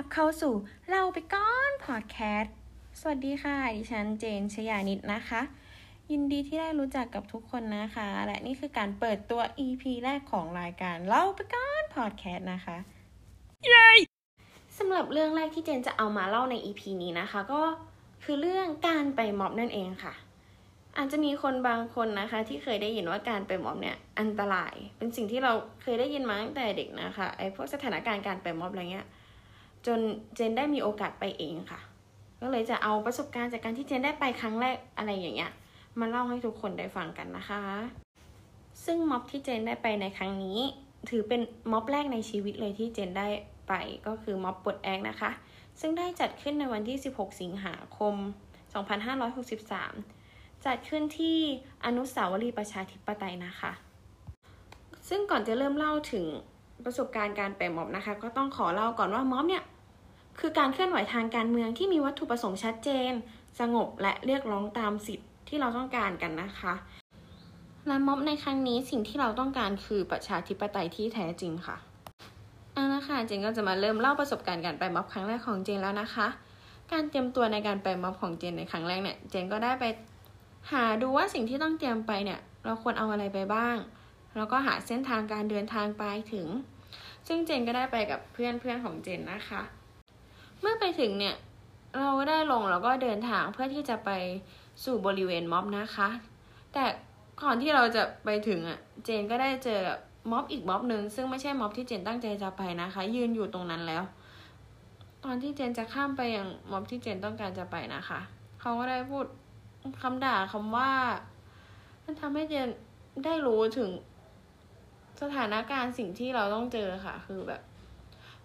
รับเข้าสู่เราไปก้อนพอดแคสต์ สวัสดีค่ะ ดิฉันเจนชยานิดนะคะ ยินดีที่ได้รู้จักกับทุกคนนะคะ และนี่คือการเปิดตัว EP แรกของรายการเราไปก้อนพอดแคสต์นะคะเย้สำหรับเรื่องแรกที่เจนจะเอามาเล่าใน EP นี้นะคะ ก็คือเรื่องการไปม็อบนั่นเองค่ะ อาจจะมีคนบางคนนะคะ ที่เคยได้ยินว่าการไปม็อบเนี่ยอันตราย เป็นสิ่งที่เราเคยได้ยินมาตั้งแต่เด็กนะคะไอ้พวกสถานการณ์การไปม็อบอะไรเงี้ย จนเจนได้มีโอกาสไปเองค่ะ ก็เลยจะเอาประสบการณ์จากการที่เจนได้ไปครั้งแรกอะไรอย่างเงี้ยมาเล่าให้ทุกคนได้ฟังกันนะคะ ซึ่งม็อบที่เจนได้ไปในครั้งนี้ ถือเป็นม็อบแรกในชีวิตเลยที่เจนได้ไปก็คือม็อบปลดแอกนะคะ ซึ่งได้จัดขึ้นในวันที่ 16 สิงหาคม 2563 จัดขึ้นที่อนุสาวรีย์ประชาธิปไตยนะคะ ซึ่งก่อนจะเริ่มเล่าถึงประสบการณ์การไปม็อบนะคะ ก็ต้องขอเล่าก่อนว่าม็อบเนี่ย คือการเคลื่อนไหวทางการเมืองที่มีวัตถุประสงค์ชัดเจน สงบและเรียกร้องตามสิทธิ์ที่เราต้องการกันนะคะและม็อบในครั้งนี้สิ่งที่เราต้องการคือประชาธิปไตยที่แท้จริงค่ะเอาละค่ะเจนก็จะมาเริ่มเล่าประสบการณ์การไปม็อบครั้งแรกของเจนแล้วนะคะ การเตรียมตัวในการไปม็อบของเจนในครั้งแรกเนี่ยเจนก็ได้ไปหาดูว่าสิ่งที่ต้องเตรียมไปเนี่ยเราควรเอาอะไรไปบ้าง แล้วก็หาเส้นทางการเดินทางไปถึง ซึ่งเจนก็ได้ไปกับเพื่อนเพื่อนของเจนนะคะ เมื่อไปถึงเนี่ย เราได้ลงแล้วก็เดินทางเพื่อที่จะไปสู่บริเวณม็อบนะคะ แต่ก่อนที่เราจะไปถึงอะ เจนก็ได้เจอม็อบอีกม็อบหนึ่งซึ่งไม่ใช่ม็อบที่เจนตั้งใจจะไปนะคะ ยืนอยู่ตรงนั้นแล้ว ตอนที่เจนจะข้ามไปยังม็อบที่เจนต้องการจะไปนะคะ เขาก็ได้พูดคำด่าคำว่า มันทำให้เจนได้รู้ถึงสถานการณ์สิ่งที่เราต้องเจอค่ะ คือแบบ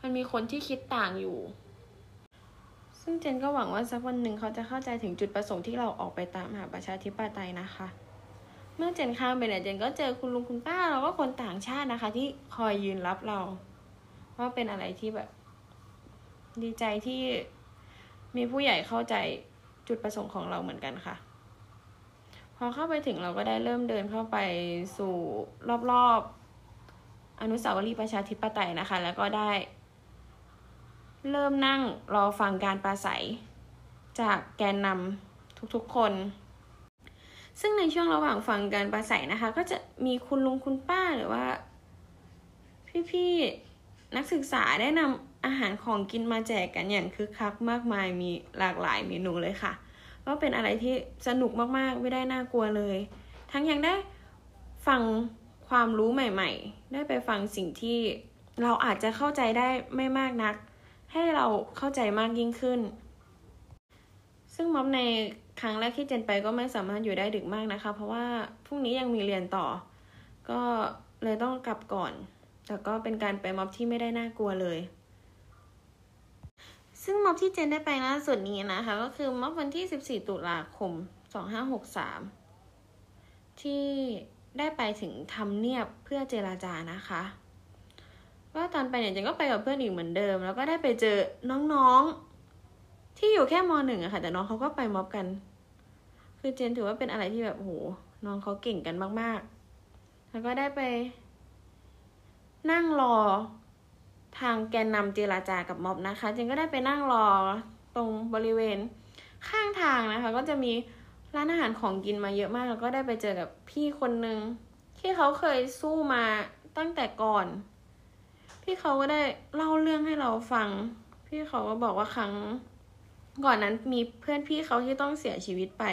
มันมีคนที่คิดต่างอยู่ ซึ่งเจนก็หวังว่าสักวันหนึ่งเขาจะเข้าใจถึงจุดประสงค์ที่เราออกไปตามหาประชาธิปไตยนะคะ เมื่อเจนข้ามไปเนี่ยเจนก็เจอคุณลุงคุณป้าแล้วก็คนต่างชาตินะคะ ที่คอยยืนรับเราว่าเป็นอะไรที่แบบ ดีใจที่มีผู้ใหญ่เข้าใจจุดประสงค์ของเราเหมือนกันค่ะ พอเข้าไปถึงเราก็ได้เริ่มเดินเข้าไปสู่รอบๆอนุสาวรีย์ประชาธิปไตยนะคะ แล้วก็ได้ เริ่มนั่งรอฟังการปราศัย จากแกนนำทุกๆคน ซึ่งในช่วงระหว่างฟังการปราศัยนะคะ ก็จะมีคุณลุงคุณป้าหรือว่า พี่ๆนักศึกษาได้นำอาหารของกินมาแจกกันอย่างคึกคักมากมายมีหลากหลายเมนูเลยค่ะ ก็เป็นอะไรที่สนุกมากๆไม่ได้น่ากลัวเลย ทั้งยังได้ฟังความรู้ใหม่ ๆ ได้ไปฟังสิ่งที่เราอาจจะเข้าใจได้ไม่มากนัก ให้เราเข้าใจมากยิ่งขึ้น ซึ่งม็อบในครั้งแรกที่เจนไปก็ไม่สามารถอยู่ได้ดึกมากนะคะ เพราะว่าพรุ่งนี้ยังมีเรียนต่อ ก็เลยต้องกลับก่อน แต่ก็เป็นการไปม็อบที่ไม่ได้น่ากลัวเลย ซึ่งม็อบที่เจนได้ไปล่าสุดนี้นะคะ ก็คือม็อบวันที่ 14 ตุลาคม 2563 ที่ได้ไปถึงทำเนียบเพื่อเจราจานะคะ ก็ตอนไปเนี่ยเจนก็ไปกับเพื่อนอีกเหมือนเดิม แล้วก็ได้ไปเจอน้องๆ ที่อยู่แค่มหนึ่งอะค่ะ แต่น้องเขาก็ไปม็อบกัน คือเจนถือว่าเป็นอะไรที่แบบโหน้องเขาเก่งกันมากๆ แล้วก็ได้ไป นั่งรอทางแกนนำเจราจากับม็อบนะคะเจนก็ได้ไปนั่งรอตรงบริเวณข้างทางนะคะ ก็จะมีร้านอาหารของกินมาเยอะมาก แล้วก็ได้ไปเจอกับพี่คนหนึ่งที่เขาเคยสู้มาตั้งแต่ก่อน พี่เขาก็ได้เล่าเรื่องให้เราฟัง พี่เขาก็บอกว่าครั้ง ก่อนนั้นมีเพื่อนพี่เขาที่ต้องเสียชีวิตไป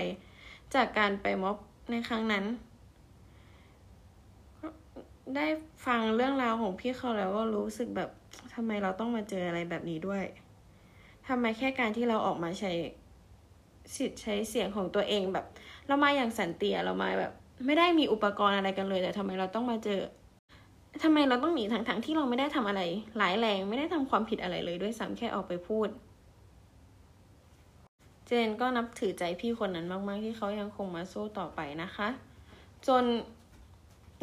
จากการไปม็อบในครั้งนั้น ได้ฟังเรื่องราวของพี่เขาแล้วก็รู้สึกแบบทำไมเราต้องมาเจออะไรแบบนี้ด้วยทำไมแค่การที่เราออกมาใช้สิทธิ์ใช้เสียงของตัวเองแบบ เรามาอย่างสันติเรามาแบบ ไม่ได้มีอุปกรณ์อะไรกันเลยแต่ทำไมเราต้องมาเจอ ทำไมเราต้องหนีทั้งๆทที่เราไม่ได้ทำอะไรหลายแรงไม่ได้ทำความผิดอะไรเลยด้วยซ้ำแค่ออกไปพูด เจนก็นับถือใจพี่คนนั้นมาก ๆ ที่เขายังคงมาสู้ต่อไปนะคะ จน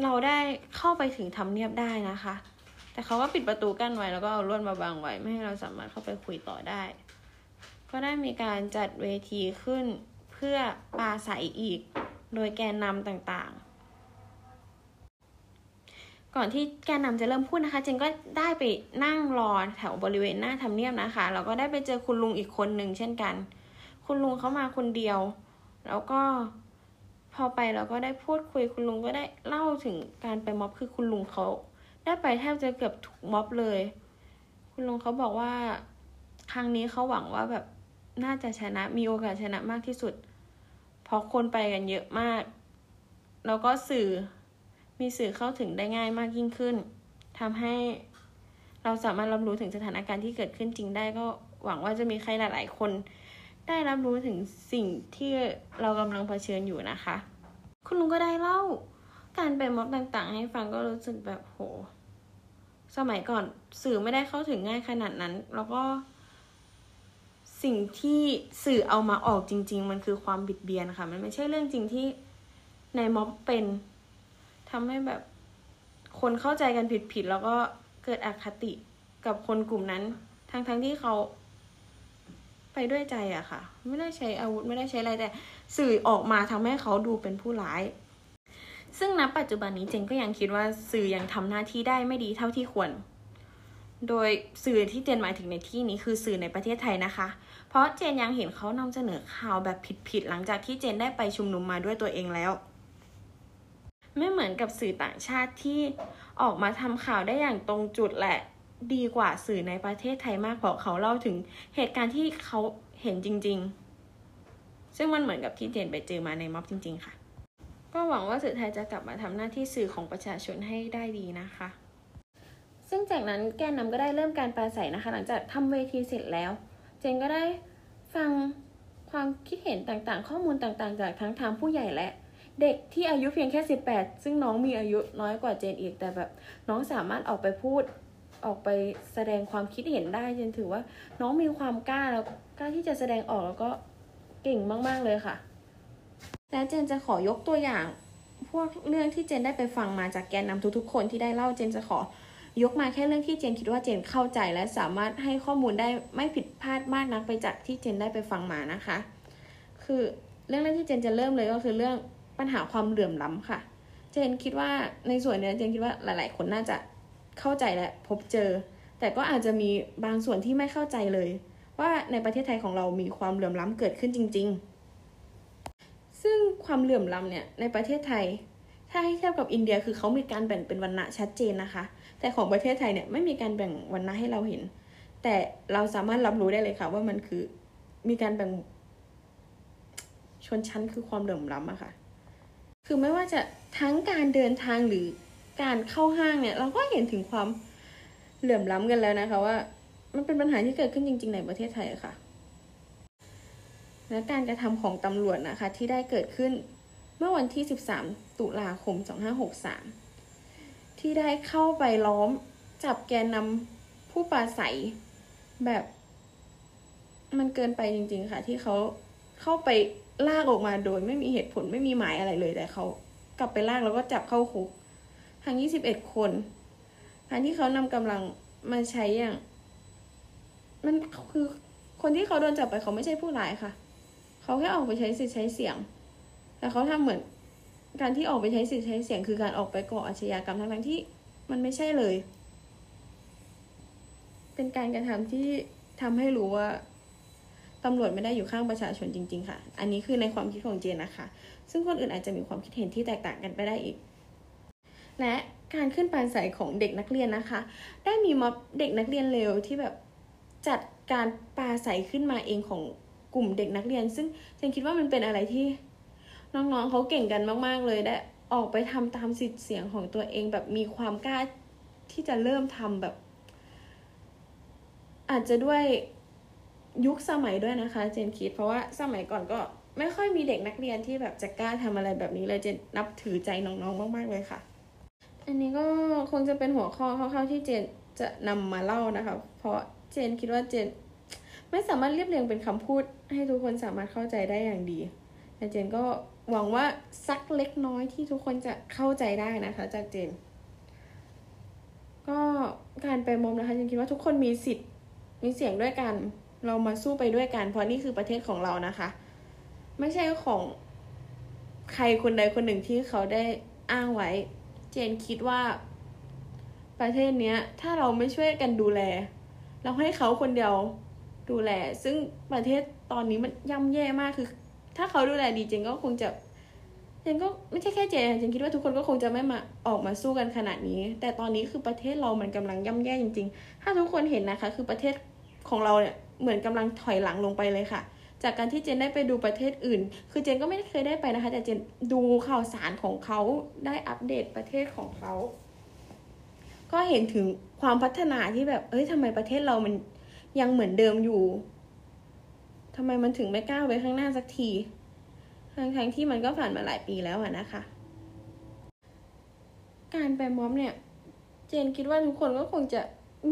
เราได้เข้าไปถึงทำเนียบได้นะคะ แต่เขาก็ปิดประตูกั้นไว้แล้วก็เอาลวดมาบังไว้ไม่ให้เราสามารถเข้าไปคุยต่อได้ ก็ได้มีการจัดเวทีขึ้นเพื่อปาใสอีก โดยแกนนำต่างๆ ก่อนที่แกนนำจะเริ่มพูดนะคะเจนก็ได้ไปนั่งรอแถวบริเวณหน้าทำเนียบนะคะแล้วก็ได้ไปเจอคุณลุงอีกคนหนึ่งเช่นกัน คุณลุงเขามาคนเดียว แล้วก็พอไปเราก็ได้พูดคุยคุณลุงก็ได้เล่าถึงการไปม็อบคือคุณลุงเขาได้ไปแทบจะเกือบทุกม็อบเลย คุณลุงเขาบอกว่าครั้งนี้เขาหวังว่าแบบน่าจะชนะมีโอกาสชนะมากที่สุด เพราะคนไปกันเยอะมาก แล้วก็สื่อ มีสื่อเข้าถึงได้ง่ายมากยิ่งขึ้นทำให้เราสามารถรับรู้ถึงสถานการณ์ที่เกิดขึ้นจริงได้ก็หวังว่าจะมีใครหลาย ๆ คน ได้รับรู้ถึงสิ่งที่เรากำลังเผชิญอยู่นะคะ คุณลุงก็ได้เล่าการไปม็อบต่างๆ ให้ฟังก็รู้สึกแบบโห สมัยก่อนสื่อไม่ได้เข้าถึงง่ายขนาดนั้น แล้วก็ สิ่งที่สื่อเอามาออกจริง ๆ มันคือความบิดเบียนค่ะ มันไม่ใช่เรื่องจริงที่ในม็อบเป็น ทำให้แบบคนเข้าใจกันผิดๆแล้วก็เกิดอคติกับคนกลุ่มนั้น ทั้งๆทที่เขาไปด้วยใจอะค่ะ ไม่ได้ใช้อาวุธไม่ได้ใช้อะไรแต่ สื่อออกมาทำให้เขาดูเป็นผู้ร้าย ซึ่งณปัจจุบันนี้เจนก็ยังคิดว่าสื่อยังทำหน้าที่ได้ไม่ดีเท่าที่ควร โดยสื่อที่เจนหมายถึงในที่นี้คือสื่อในประเทศไทยนะคะ เพราะเจนยังเห็นเขานำเสนอข่าวแบบผิดๆหลังจากที่เจนได้ไปชุมนุมมาด้วยตัวเองแล้ว ไม่เหมือนกับสื่อต่างชาติที่ออกมาทำข่าวได้อย่างตรงจุดแหละดีกว่าสื่อในประเทศไทยมากเพราะเขาเล่าถึงเหตุการณ์ที่เขาเห็นจริง ๆ ซึ่งมันเหมือนกับที่เจนไปเจอมาในม็อบจริง ๆ ค่ะ ก็หวังว่าสื่อไทยจะกลับมาทำหน้าที่สื่อของประชาชนให้ได้ดีนะคะ ซึ่งจากนั้นแกนนำก็ได้เริ่มการปราศัยนะคะ หลังจากทำเวทีเสร็จแล้ว เจนก็ได้ฟังความคิดเห็นต่างๆ ข้อมูลต่างๆ จากทั้งทางผู้ใหญ่และ เด็กที่อายุเพียงแค่สิบแปดซึ่งน้องมีอายุน้อยกว่าเจนอีกแต่แบบ น้องสามารถออกไปพูดออกไปแสดงความคิดเห็นได้เจนถือว่าน้องมีความกล้าแล้วกล้าที่จะแสดงออกแล้วก็เก่งมาก ๆ เลยค่ะ แล้วเจนจะขอยกตัวอย่าง พวกเรื่องที่เจนได้ไปฟังมาจากแกนนำทุกๆ คนที่ได้เล่าเจนจะขอยกมาแค่เรื่องที่เจนคิดว่าเจนเข้าใจและสามารถให้ข้อมูลได้ไม่ผิดพลาดมากนักไปจากที่เจนได้ไปฟังมานะคะ คือเรื่องแรกที่เจนจะเริ่มเลยก็คือเรื่อง ปัญหาความเหลื่อมล้ำค่ะ เจนคิดว่าในส่วนนี้เจนคิดว่าหลาย ๆ คนน่าจะเข้าใจและพบเจอ แต่ก็อาจจะมีบางส่วนที่ไม่เข้าใจเลย ว่าในประเทศไทยของเรามีความเหลื่อมล้ำเกิดขึ้นจริง ๆ ซึ่งความเหลื่อมล้ำเนี่ยในประเทศไทย ถ้าให้เทียบกับอินเดียคือเขามีการแบ่งเป็นวรรณะชัดเจนนะคะ แต่ของประเทศไทยเนี่ยไม่มีการแบ่งวรรณะให้เราเห็น แต่เราสามารถรับรู้ได้เลยค่ะ ว่ามันคือมีการแบ่งชนชั้นคือความเหลื่อมล้ำอะค่ะ คือไม่ว่าจะทั้งการเดินทางหรือการเข้าห้างเนี่ย เราก็เห็นถึงความเหลื่อมล้ำกันแล้วนะคะว่า มันเป็นปัญหาที่เกิดขึ้นจริง ๆ ในประเทศไทยค่ะ และการกระทำของตำรวจนะคะ ที่ได้เกิดขึ้นเมื่อวันที่ 13 ตุลาคม 2563 ที่ได้เข้าไปล้อมจับแกนนำผู้ปราศัยแบบ มันเกินไปจริง ๆ ค่ะ ที่เขาเข้าไป ลากออกมาโดยไม่มีเหตุผลไม่มีหมายอะไรเลยแต่เขากลับไปลากแล้วก็จับเข้าคุกทั้งยี่สิบเอ็ดคนทางที่เขานำกำลังมาใช้อย่าง มันคือคนที่เขาโดนจับไปเขาไม่ใช่ผู้ร้ายค่ะ เขาแค่ออกไปใช้สิทธิ์ใช้เสียง แต่เขาทำเหมือน การที่ออกไปใช้สิทธิ์ใช้เสียง คือการออกไปก่ออาชญากรรมทั้งที่ มันไม่ใช่เลย เป็นการกระทำที่ทำให้รู้ว่า ตำรวจไม่ได้อยู่ข้างประชาชนจริง ๆ ค่ะ อันนี้คือในความคิดของเจนนะคะ ซึ่งคนอื่นอาจจะมีความคิดเห็นที่แตกต่างกันไปได้อีก และการขึ้นปานใสของเด็กนักเรียนนะคะ ได้มีม็อบเด็กนักเรียนเลวที่แบบจัดการปาใสขึ้นมาเองของกลุ่มเด็กนักเรียน ซึ่งเจนคิดว่ามันเป็นอะไรที่น้องๆเขาเก่งกันมาก ๆ เลยได้ออกไปทำตามสิทธิ์เสียงของตัวเองแบบมีความกล้าที่จะเริ่มทำแบบ อาจจะด้วย ยุคสมัยด้วยนะคะเจนคิด เพราะว่าสมัยก่อนก็ไม่ค่อยมีเด็กนักเรียนที่แบบจะกล้าทำอะไรแบบนี้เลยเจนนับถือใจน้องๆมากๆเลยค่ะ อันนี้ก็คงจะเป็นหัวข้อคร่าวๆที่เจนจะนำมาเล่านะคะ เพราะเจนคิดว่าเจน ไม่สามารถเรียบเรียงเป็นคำพูด ให้ทุกคนสามารถเข้าใจได้อย่างดีแต่เจนก็หวังว่าสักเล็กน้อยที่ทุกคนจะเข้าใจได้นะคะ จากเจน ก็การไปมอมนะคะเจนคิดว่าทุกคนมีสิทธิ์มีเสียงด้วยกัน เรามาสู้ไปด้วยกัน เพราะนี่คือประเทศของเรานะคะ ไม่ใช่ของใครคนใดคนหนึ่งที่เขาได้อ้างไว้ เจนคิดว่าประเทศเนี้ย ถ้าเราไม่ช่วยกันดูแล เราให้เขาคนเดียวดูแล ซึ่งประเทศตอนนี้มันย่ำแย่มากคือ ถ้าเขาดูแลดีเจริงก็คงจะเจนก็ไม่ใช่แค่เจนเจนคิดว่าทุกคนก็คงจะไม่มาออกมาสู้กันขนาดนี้ แต่ตอนนี้คือประเทศเรามันกำลังย่ำแย่จริง ๆ ถ้าทุกคนเห็นนะคะ คือประเทศของเราเนี่ย เหมือนกำลังถอยหลังลงไปเลยค่ะ จากการที่เจนได้ไปดูประเทศอื่น คือเจนก็ไม่เคยได้ไปนะคะ แต่เจนดูข่าวสารของเขาได้อัปเดตประเทศของเขา ก็เห็นถึงความพัฒนาที่แบบ เอ้ยทำไมประเทศเรามันยังเหมือนเดิมอยู่ทำไมมันถึงไม่ก้าวไปข้างหน้าสักที ทั้งทั้งที่มันก็ผ่านมาหลายปีแล้วอะนะคะ การไปม็อบเนี่ย เจนคิดว่าทุกคนก็คงจะ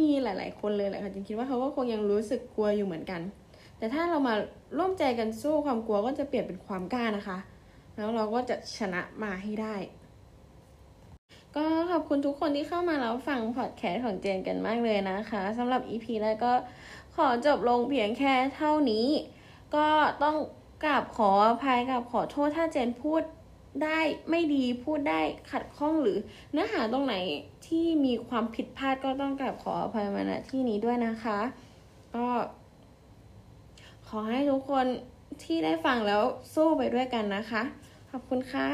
มีหลาย ๆ คนเลยแหละค่ะเจนคิดว่าเขาก็คงยังรู้สึกกลัวอยู่เหมือนกัน แต่ถ้าเรามาร่วมใจกันสู้ความกลัวก็จะเปลี่ยนเป็นความกล้านะคะ แล้วเราก็จะชนะมาให้ได้ ก็ขอบคุณทุกคนที่เข้ามาแล้วฟังพอดแคสต์ของเจนกันมากเลยนะคะสำหรับ EP แรกก็ขอจบลงเพียงแค่เท่านี้ ก็ต้องกราบขออภัยกับขอโทษถ้าเจนพูด ได้ไม่ดีพูดได้ขัดข้องหรือเนื้อหาตรงไหนที่มีความผิดพลาดก็ต้องกราบขออภัยมาณที่นี้ด้วยนะคะ ก็ขอให้ทุกคนที่ได้ฟังแล้วสู้ไปด้วยกันนะคะ ขอบคุณค่ะ